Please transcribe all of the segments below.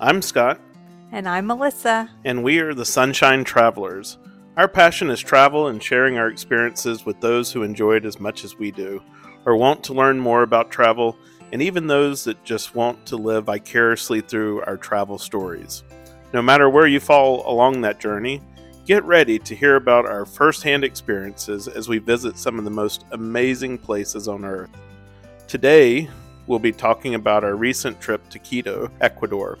I'm Scott, And I'm Melissa. and we are the Sunshine Travelers. Our passion is travel and sharing our experiences with those who enjoy it as much as we do, or want to learn more about travel, and even those that just want to live vicariously through our travel stories. No matter where you fall along that journey, get ready to hear about our firsthand experiences as we visit some of the most amazing places on earth. Today, we'll be talking about our recent trip to Quito, Ecuador,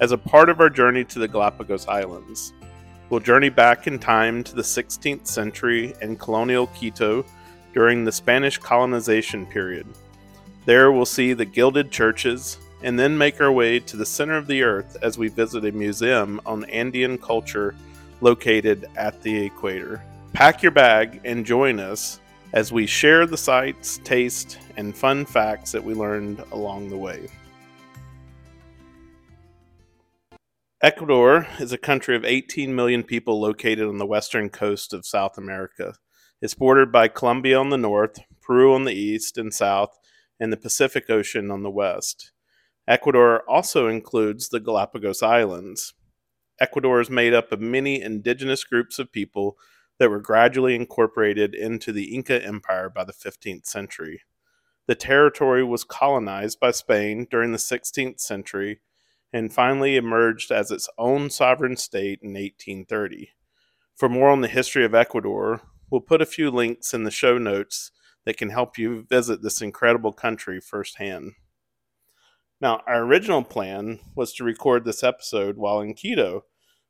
as a part of our journey to the Galapagos Islands. We'll journey back in time to the 16th century and colonial Quito during the Spanish colonization period. There, we'll see the gilded churches and then make our way to the center of the earth as we visit a museum on Andean culture located at the equator. Pack your bag and join us as we share the sights, taste, and fun facts that we learned along the way. Ecuador is a country of 18 million people located on the western coast of South America. It's bordered by Colombia on the north, Peru on the east and south, and the Pacific Ocean on the west. Ecuador also includes the Galapagos Islands. Ecuador is made up of many indigenous groups of people that were gradually incorporated into the Inca Empire by the 15th century. The territory was colonized by Spain during the 16th century and finally emerged as its own sovereign state in 1830. For more on the history of Ecuador, we'll put a few links in the show notes that can help you visit this incredible country firsthand. Now, our original plan was to record this episode while in Quito,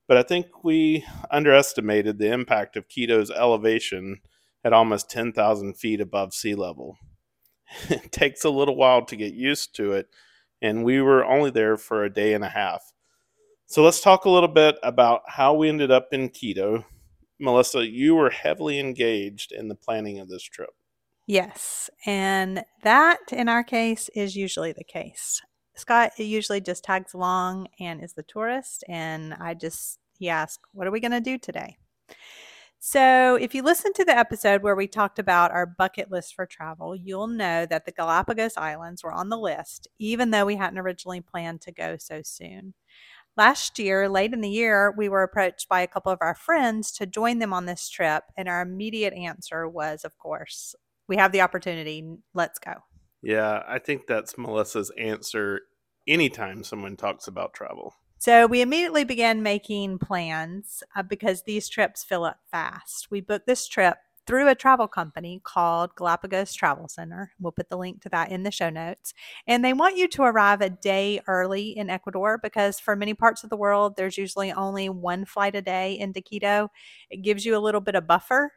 but I think we underestimated the impact of Quito's elevation at almost 10,000 feet above sea level. It takes a little while to get used to it, and we were only there for a day and a half. So let's talk a little bit about how we ended up in Quito. Melissa, you were heavily engaged in the planning of this trip. Yes. And that, in our case, is usually the case. Scott usually just tags along and is the tourist. And I just, he asks, What are we going to do today? So, if you listen to the episode where we talked about our bucket list for travel, you'll know that the Galapagos Islands were on the list, even though we hadn't originally planned to go so soon. Last year, late in the year, we were approached by a couple of our friends to join them on this trip, and our immediate answer was, of course, we have the opportunity, let's go. Yeah, I think that's Melissa's answer anytime someone talks about travel. So we immediately began making plans uh, because these trips fill up fast. We booked this trip through a travel company called Galapagos Travel Center. We'll put the link to that in the show notes. And they want you to arrive a day early in Ecuador because for many parts of the world, there's usually only one flight a day into Quito. It gives you a little bit of buffer.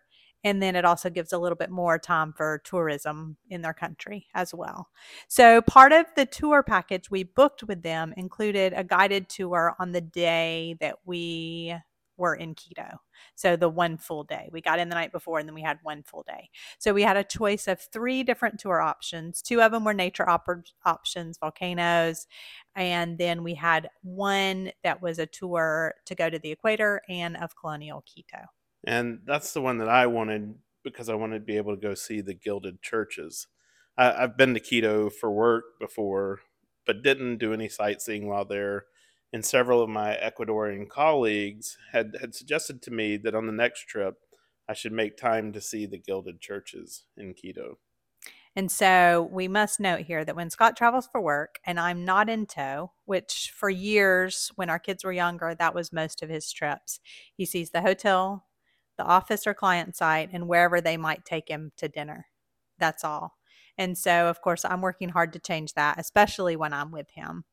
And then it also gives a little bit more time for tourism in their country as well. So, part of the tour package we booked with them included a guided tour on the day that we were in Quito. So the one full day. We got in the night before and then we had one full day. So we had a choice of three different tour options. Two of them were nature op- options, volcanoes, and then we had one that was a tour to go to the equator and of colonial Quito. And that's the one that I wanted because I wanted to be able to go see the gilded churches. I, I've been to Quito for work before, but didn't do any sightseeing while there and several of my Ecuadorian colleagues had, had suggested to me that on the next trip, I should make time to see the gilded churches in Quito. And so we must note here that when Scott travels for work and I'm not in tow, which for years when our kids were younger, that was most of his trips, he sees the hotel, the office or client site, and wherever they might take him to dinner. That's all. And so, of course, I'm working hard to change that, especially when I'm with him.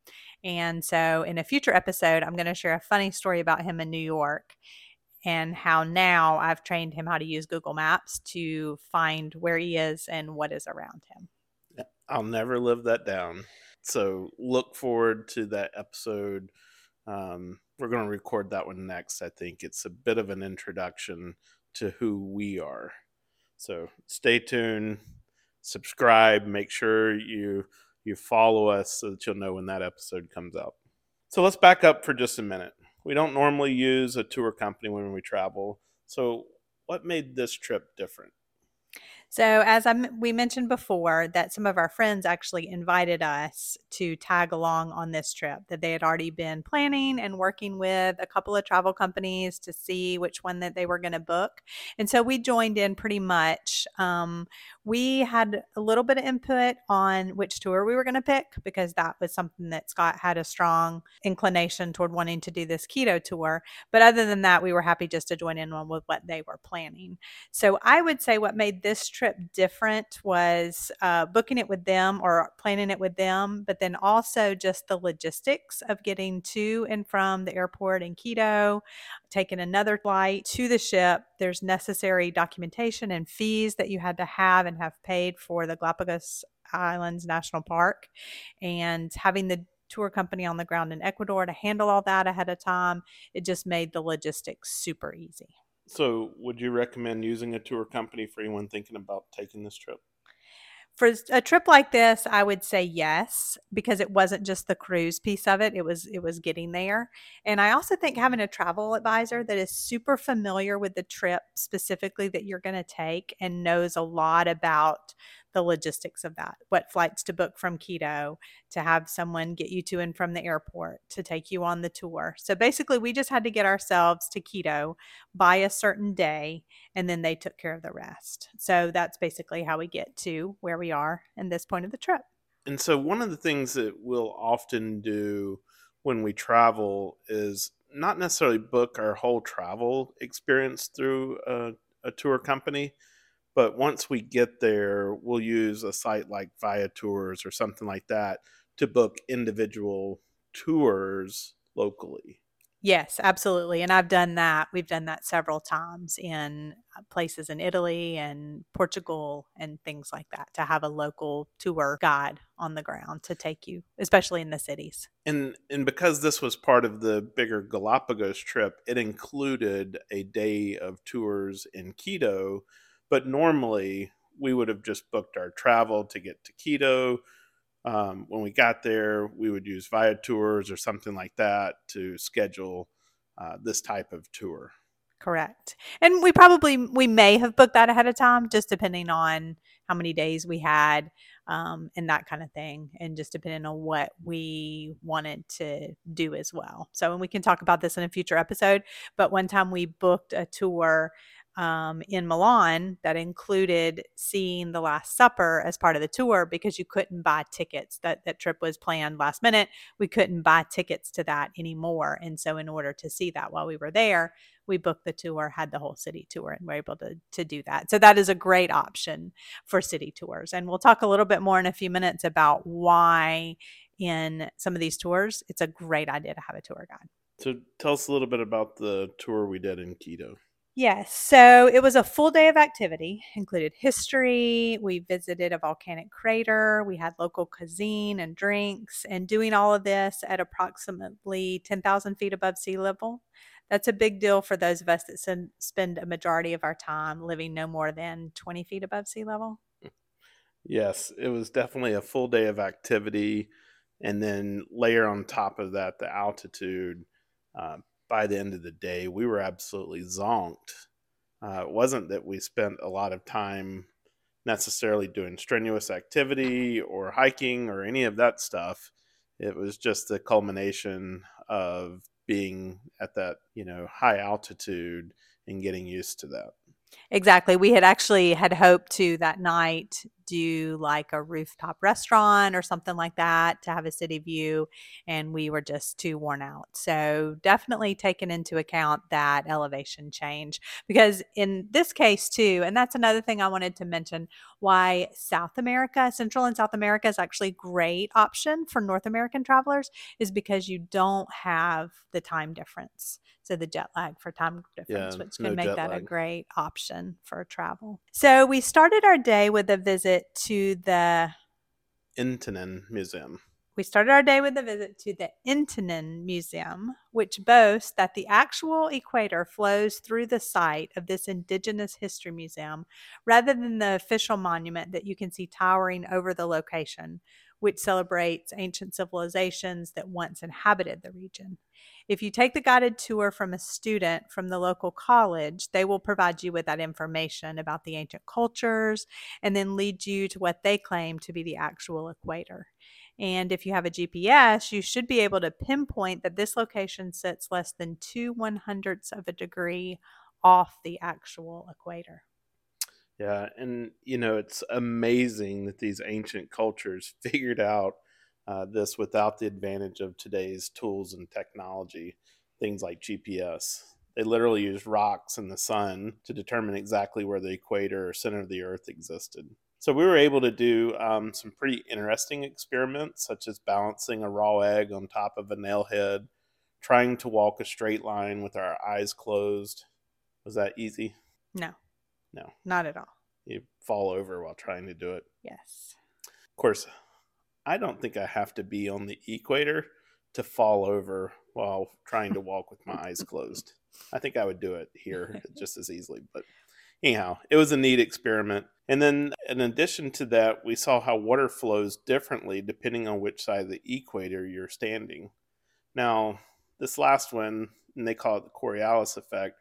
And so, in a future episode, I'm going to share a funny story about him in New York and how now I've trained him how to use Google Maps to find where he is and what is around him. I'll never live that down. So, look forward to that episode. Um, we're going to record that one next. I think it's a bit of an introduction to who we are. So, stay tuned subscribe, make sure you you follow us so that you'll know when that episode comes out. So let's back up for just a minute. We don't normally use a tour company when we travel. So what made this trip different? So, as I we mentioned before, that some of our friends actually invited us to tag along on this trip. That they had already been planning and working with a couple of travel companies to see which one that they were going to book, and so we joined in pretty much. Um, we had a little bit of input on which tour we were going to pick because that was something that Scott had a strong inclination toward wanting to do this Quito tour. But other than that, we were happy just to join in on with what they were planning. So I would say what made this trip different was uh, booking it with them or planning it with them, but then also just the logistics of getting to and from the airport in Quito, taking another flight to the ship. There's necessary documentation and fees that you had to have and have paid for the Galapagos Islands National Park, and having the tour company on the ground in Ecuador to handle all that ahead of time. It just made the logistics super easy. So, would you recommend using a tour company for anyone thinking about taking this trip? For a trip like this, I would say yes because it wasn't just the cruise piece of it, it was it was getting there. And I also think having a travel advisor that is super familiar with the trip specifically that you're going to take and knows a lot about the logistics of that what flights to book from Quito, to have someone get you to and from the airport, to take you on the tour. So basically, we just had to get ourselves to Quito by a certain day, and then they took care of the rest. So that's basically how we get to where we are in this point of the trip. And so, one of the things that we'll often do when we travel is not necessarily book our whole travel experience through a, a tour company, but once we get there, we'll use a site like Viatours or something like that to book individual tours locally. Yes, absolutely. And I've done that. We've done that several times in uh, places in Italy and Portugal and things like that to have a local tour guide on the ground to take you, especially in the cities. And and because this was part of the bigger Galapagos trip, it included a day of tours in Quito but normally we would have just booked our travel to get to Quito. Um, when we got there, we would use Viatours or something like that to schedule uh, this type of tour. Correct. And we probably we may have booked that ahead of time, just depending on how many days we had um, and that kind of thing, and just depending on what we wanted to do as well. So, and we can talk about this in a future episode. But one time we booked a tour um, in Milan that included seeing the Last Supper as part of the tour because you couldn't buy tickets. That that trip was planned last minute. We couldn't buy tickets to that anymore, and so in order to see that while we were there, we booked the tour, had the whole city tour, and were able to to do that. So that is a great option for city tours, and we'll talk a little bit more in a few minutes about why in some of these tours it's a great idea to have a tour guide. So tell us a little bit about the tour we did in Quito. Yes. So it was a full day of activity, included history. We visited a volcanic crater. We had local cuisine and drinks, and doing all of this at approximately 10,000 feet above sea level. That's a big deal for those of us that spend a majority of our time living no more than 20 feet above sea level. Yes, it was definitely a full day of activity. And then layer on top of that the altitude. Uh, by the end of the day, we were absolutely zonked. Uh, it wasn't that we spent a lot of time necessarily doing strenuous activity or hiking or any of that stuff. It was just the culmination of being at that, you know, high altitude and getting used to that. Exactly. We had actually had hoped to that night do like a rooftop restaurant or something like that to have a city view and we were just too worn out. So definitely taken into account that elevation change because in this case too and that's another thing I wanted to mention why South America, Central and South America is actually a great option for North American travelers is because you don't have the time difference so the jet lag for time difference, yeah, which can no make that lag. a great option for travel. So we started our day with a visit to the Intinan Museum. We started our day with a visit to the Intinan Museum, which boasts that the actual equator flows through the site of this Indigenous History Museum rather than the official monument that you can see towering over the location, which celebrates ancient civilizations that once inhabited the region. If you take the guided tour from a student from the local college, they will provide you with that information about the ancient cultures and then lead you to what they claim to be the actual equator. And if you have a GPS, you should be able to pinpoint that this location sits less than two one hundredths of a degree off the actual equator. Yeah, and you know, it's amazing that these ancient cultures figured out uh, this without the advantage of today's tools and technology, things like GPS. They literally used rocks and the sun to determine exactly where the equator or center of the earth existed. So we were able to do um, some pretty interesting experiments, such as balancing a raw egg on top of a nail head, trying to walk a straight line with our eyes closed. Was that easy? No. No. Not at all. You fall over while trying to do it. Yes. Of course, I don't think I have to be on the equator to fall over while trying to walk with my eyes closed. I think I would do it here just as easily, but anyhow, it was a neat experiment. And then, in addition to that, we saw how water flows differently depending on which side of the equator you're standing. Now, this last one, and they call it the Coriolis effect,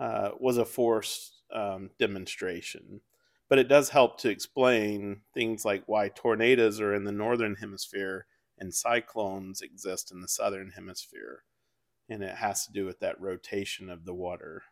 uh, was a forced um, demonstration. But it does help to explain things like why tornadoes are in the northern hemisphere and cyclones exist in the southern hemisphere. And it has to do with that rotation of the water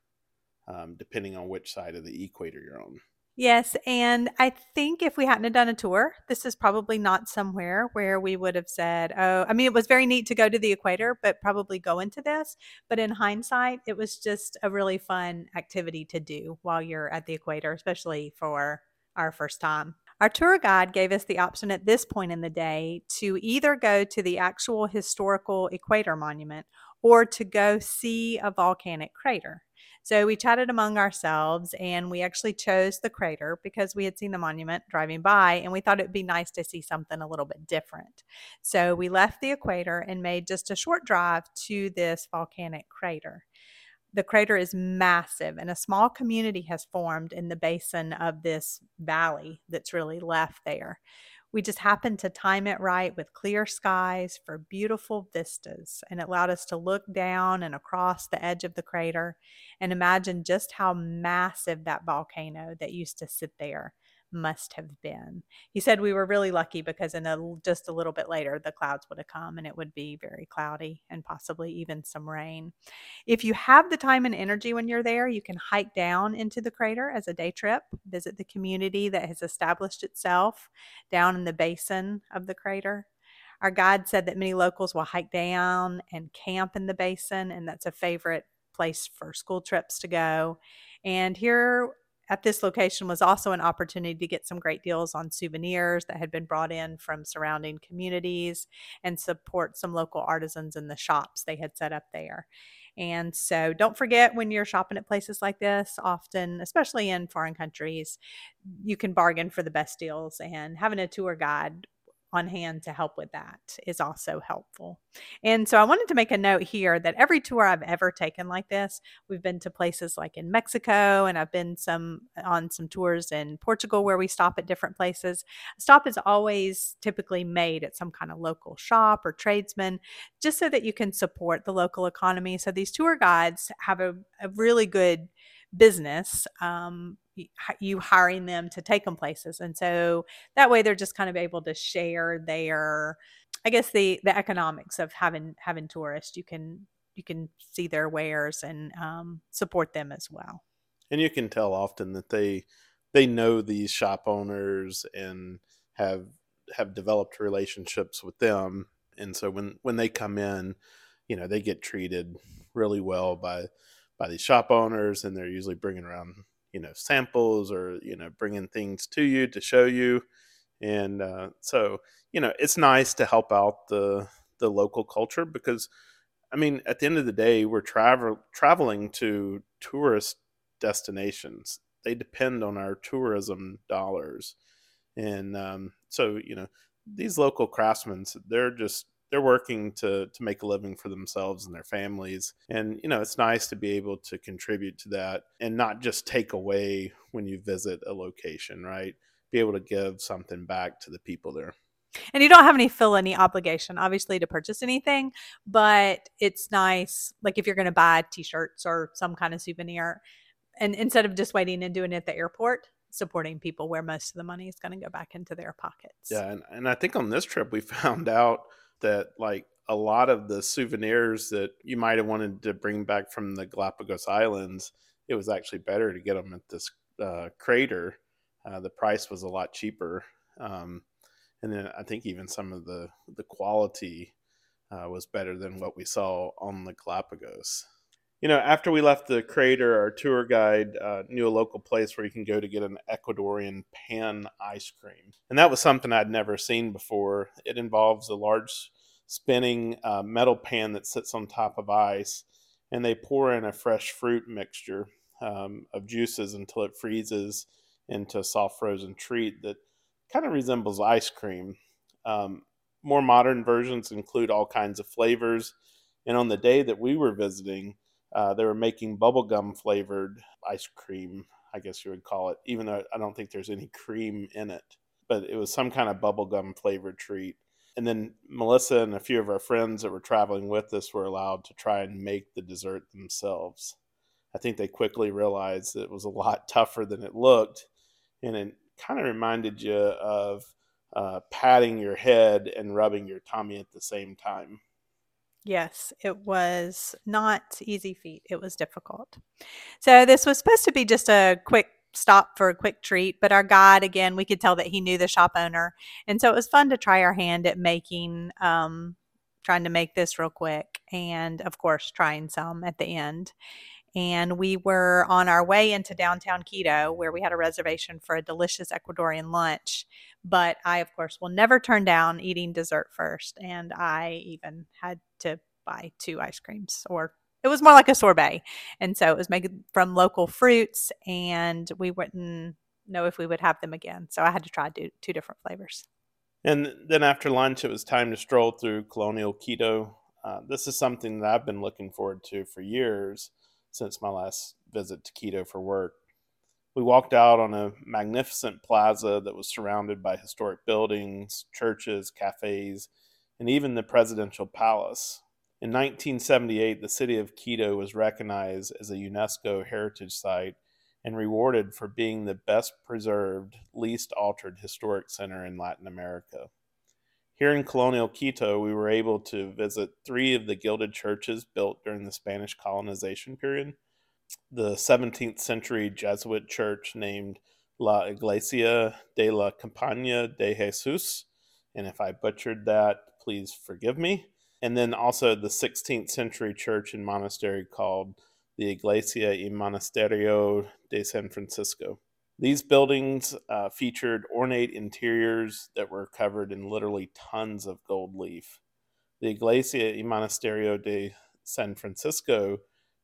um, depending on which side of the equator you're on. Yes, and I think if we hadn't done a tour, this is probably not somewhere where we would have said, "Oh, I mean, it was very neat to go to the equator, but probably go into this." But in hindsight, it was just a really fun activity to do while you're at the equator, especially for our first time. Our tour guide gave us the option at this point in the day to either go to the actual historical equator monument or to go see a volcanic crater. So we chatted among ourselves and we actually chose the crater because we had seen the monument driving by and we thought it would be nice to see something a little bit different. So we left the equator and made just a short drive to this volcanic crater. The crater is massive, and a small community has formed in the basin of this valley that's really left there. We just happened to time it right with clear skies for beautiful vistas, and it allowed us to look down and across the edge of the crater and imagine just how massive that volcano that used to sit there must have been. He said we were really lucky because in a, just a little bit later, the clouds would have come and it would be very cloudy and possibly even some rain. If you have the time and energy when you're there, you can hike down into the crater as a day trip, visit the community that has established itself down in the basin of the crater. Our guide said that many locals will hike down and camp in the basin, and that's a favorite place for school trips to go. And here at this location was also an opportunity to get some great deals on souvenirs that had been brought in from surrounding communities and support some local artisans in the shops they had set up there. And so don't forget when you're shopping at places like this, often, especially in foreign countries, you can bargain for the best deals. And having a tour guide on hand to help with that is also helpful. And so I wanted to make a note here that every tour I've ever taken like this, we've been to places like in Mexico and I've been some on some tours in Portugal where we stop at different places. A stop is always typically made at some kind of local shop or tradesman just so that you can support the local economy. So these tour guides have a, a really good business um, you hiring them to take them places. And so that way they're just kind of able to share their i guess the the economics of having having tourists. You can you can see their wares and um, support them as well. And you can tell often that they they know these shop owners and have have developed relationships with them. And so when when they come in you know they get treated really well by by these shop owners and they're usually bringing around you know samples or you know bringing things to you to show you. And uh, so you know it's nice to help out the the local culture because i mean at the end of the day we're travel traveling to tourist destinations. They depend on our tourism dollars. And um, so you know these local craftsmen, they're just they're working to to make a living for themselves and their families. And you know it's nice to be able to contribute to that and not just take away when you visit a location right? Be able to give something back to the people there. And you don't have any feel any obligation obviously to purchase anything but it's nice like if you're going to buy t-shirts or some kind of souvenir and instead of just waiting and doing it at the airport supporting people where most of the money is going to go back into their pockets. Yeah and, and i think on this trip we found out that like a lot of the souvenirs that you might have wanted to bring back from the galapagos islands it was actually better to get them at this uh, crater uh, the price was a lot cheaper um, and then I think even some of the the quality uh, was better than what we saw on the Galapagos. You know, after we left the crater, our tour guide uh, knew a local place where you can go to get an Ecuadorian pan ice cream, and that was something I'd never seen before. It involves a large spinning uh, metal pan that sits on top of ice, and they pour in a fresh fruit mixture um, of juices until it freezes into a soft frozen treat that kind of resembles ice cream. Um, more modern versions include all kinds of flavors. And on the day that we were visiting, uh, they were making bubblegum flavored ice cream, I guess you would call it, even though I don't think there's any cream in it. But it was some kind of bubblegum flavored treat. And then Melissa and a few of our friends that were traveling with us were allowed to try and make the dessert themselves. I think they quickly realized it was a lot tougher than it looked. And it kind of reminded you of uh, patting your head and rubbing your tummy at the same time. Yes, it was not easy feat. It was difficult. So this was supposed to be just a quick stop for a quick treat, but our guide again, we could tell that he knew the shop owner, and so it was fun to try our hand at making, um, trying to make this real quick, and of course trying some at the end and we were on our way into downtown Quito, where we had a reservation for a delicious Ecuadorian lunch. But I, of course, will never turn down eating dessert first. And I even had to buy two ice creams, or it was more like a sorbet. And so it was made from local fruits, and we wouldn't know if we would have them again. So I had to try two, two different flavors. And then after lunch, it was time to stroll through colonial Quito. Uh, this is something that I've been looking forward to for years since my last visit to Quito for work. We walked out on a magnificent plaza that was surrounded by historic buildings, churches, cafes, and even the presidential palace. In 1978, the city of Quito was recognized as a UNESCO heritage site and rewarded for being the best preserved, least altered historic center in Latin America. Here in colonial Quito, we were able to visit three of the gilded churches built during the Spanish colonization period. The 17th century Jesuit church named La Iglesia de la Compañía de Jesús, and if I butchered that, please forgive me. And then also the 16th century church and monastery called the Iglesia y Monasterio de San Francisco. These buildings uh, featured ornate interiors that were covered in literally tons of gold leaf. The Iglesia y Monasterio de San Francisco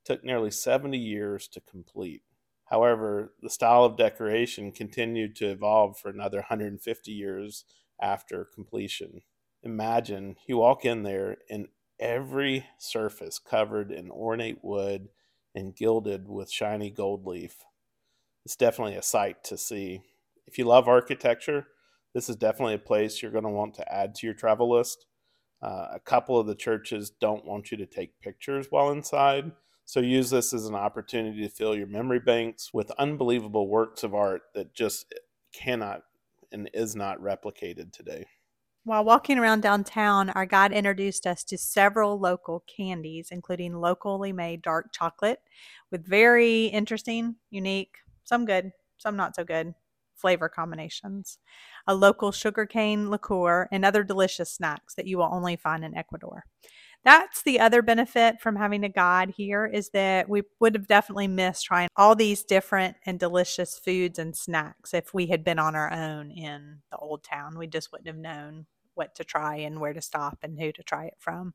took nearly 70 years to complete. However, the style of decoration continued to evolve for another 150 years after completion. Imagine you walk in there and every surface covered in ornate wood and gilded with shiny gold leaf it's definitely a sight to see. If you love architecture, this is definitely a place you're going to want to add to your travel list. Uh, a couple of the churches don't want you to take pictures while inside, so use this as an opportunity to fill your memory banks with unbelievable works of art that just cannot and is not replicated today. While walking around downtown, our guide introduced us to several local candies, including locally made dark chocolate with very interesting, unique some good, some not so good flavor combinations, a local sugarcane liqueur, and other delicious snacks that you will only find in Ecuador. That's the other benefit from having a guide here is that we would have definitely missed trying all these different and delicious foods and snacks if we had been on our own in the old town. We just wouldn't have known what to try and where to stop and who to try it from.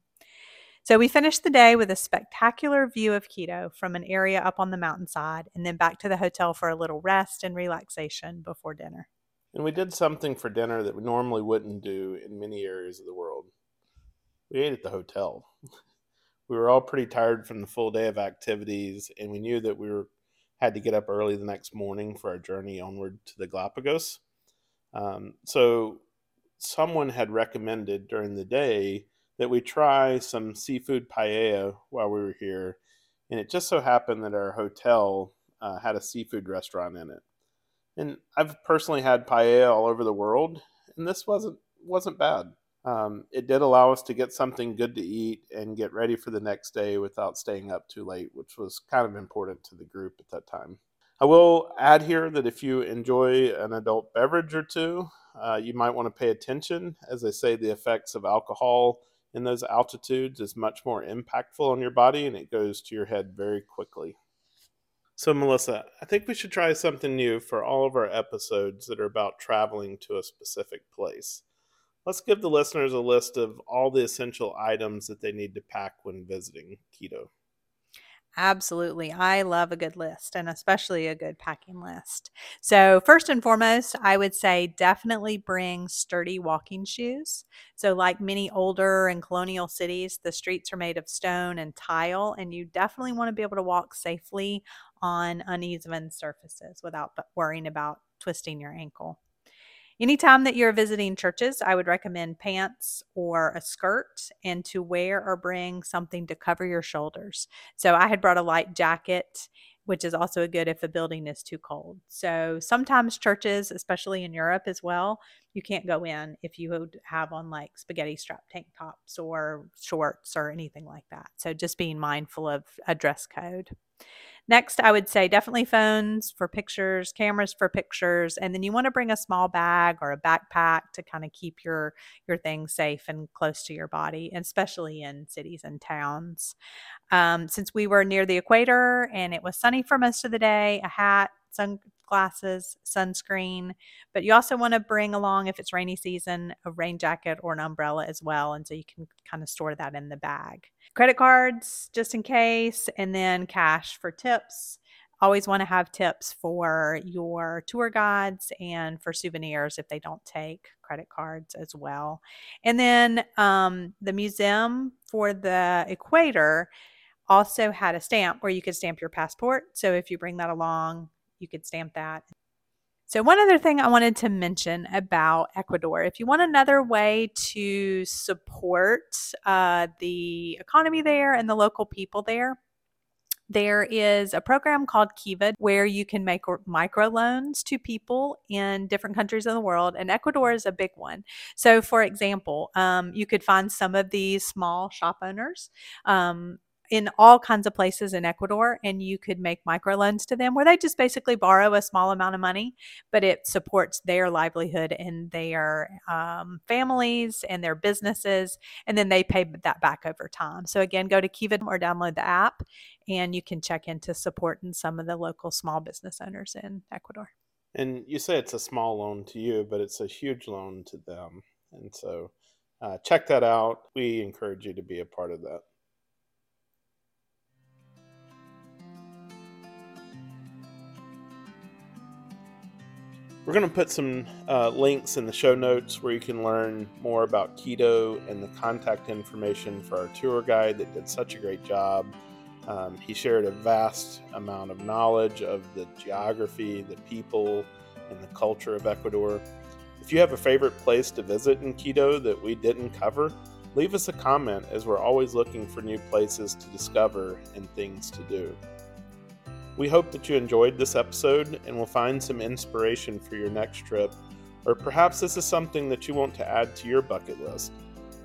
So we finished the day with a spectacular view of Quito from an area up on the mountainside and then back to the hotel for a little rest and relaxation before dinner. And we did something for dinner that we normally wouldn't do in many areas of the world. We ate at the hotel. We were all pretty tired from the full day of activities, and we knew that we were had to get up early the next morning for our journey onward to the Galapagos. Um, so, someone had recommended during the day that we try some seafood paella while we were here, and it just so happened that our hotel uh, had a seafood restaurant in it. And I've personally had paella all over the world, and this wasn't wasn't bad. Um, it did allow us to get something good to eat and get ready for the next day without staying up too late, which was kind of important to the group at that time. I will add here that if you enjoy an adult beverage or two, uh, you might want to pay attention. As I say, the effects of alcohol in those altitudes is much more impactful on your body and it goes to your head very quickly. So, Melissa, I think we should try something new for all of our episodes that are about traveling to a specific place. Let's give the listeners a list of all the essential items that they need to pack when visiting Quito. Absolutely. I love a good list and especially a good packing list. So, first and foremost, I would say definitely bring sturdy walking shoes. So, like many older and colonial cities, the streets are made of stone and tile, and you definitely want to be able to walk safely on uneven surfaces without worrying about twisting your ankle. Anytime that you're visiting churches, I would recommend pants or a skirt and to wear or bring something to cover your shoulders. So I had brought a light jacket, which is also good if the building is too cold. So sometimes churches, especially in Europe as well, you can't go in if you have on like spaghetti strap tank tops or shorts or anything like that. So just being mindful of a dress code. Next, I would say definitely phones for pictures, cameras for pictures, and then you want to bring a small bag or a backpack to kind of keep your your things safe and close to your body, especially in cities and towns. Um, since we were near the equator and it was sunny for most of the day, a hat, sunglasses, sunscreen, but you also want to bring along, if it's rainy season, a rain jacket or an umbrella as well. And so you can kind of store that in the bag. Credit cards, just in case, and then cash for tips. Always want to have tips for your tour guides and for souvenirs if they don't take credit cards as well. And then um, the museum for the equator also had a stamp where you could stamp your passport. So if you bring that along, you could stamp that. So, one other thing I wanted to mention about Ecuador if you want another way to support uh, the economy there and the local people there, there is a program called Kiva where you can make micro loans to people in different countries in the world, and Ecuador is a big one. So, for example, um, you could find some of these small shop owners um, in all kinds of places in Ecuador, and you could make microloans to them where they just basically borrow a small amount of money, but it supports their livelihood and their um, families and their businesses, and then they pay that back over time. So again, go to Kiva or download the app, and you can check into supporting some of the local small business owners in Ecuador. And you say it's a small loan to you, but it's a huge loan to them, and so. Uh, check that out. We encourage you to be a part of that. We're going to put some uh, links in the show notes where you can learn more about Quito and the contact information for our tour guide that did such a great job. Um, he shared a vast amount of knowledge of the geography, the people, and the culture of Ecuador. If you have a favorite place to visit in Quito that we didn't cover, leave us a comment as we're always looking for new places to discover and things to do. We hope that you enjoyed this episode and will find some inspiration for your next trip, or perhaps this is something that you want to add to your bucket list.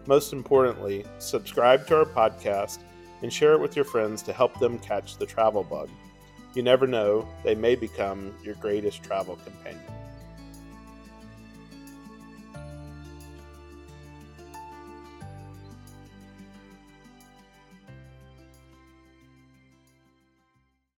Most importantly, subscribe to our podcast and share it with your friends to help them catch the travel bug. You never know, they may become your greatest travel companion.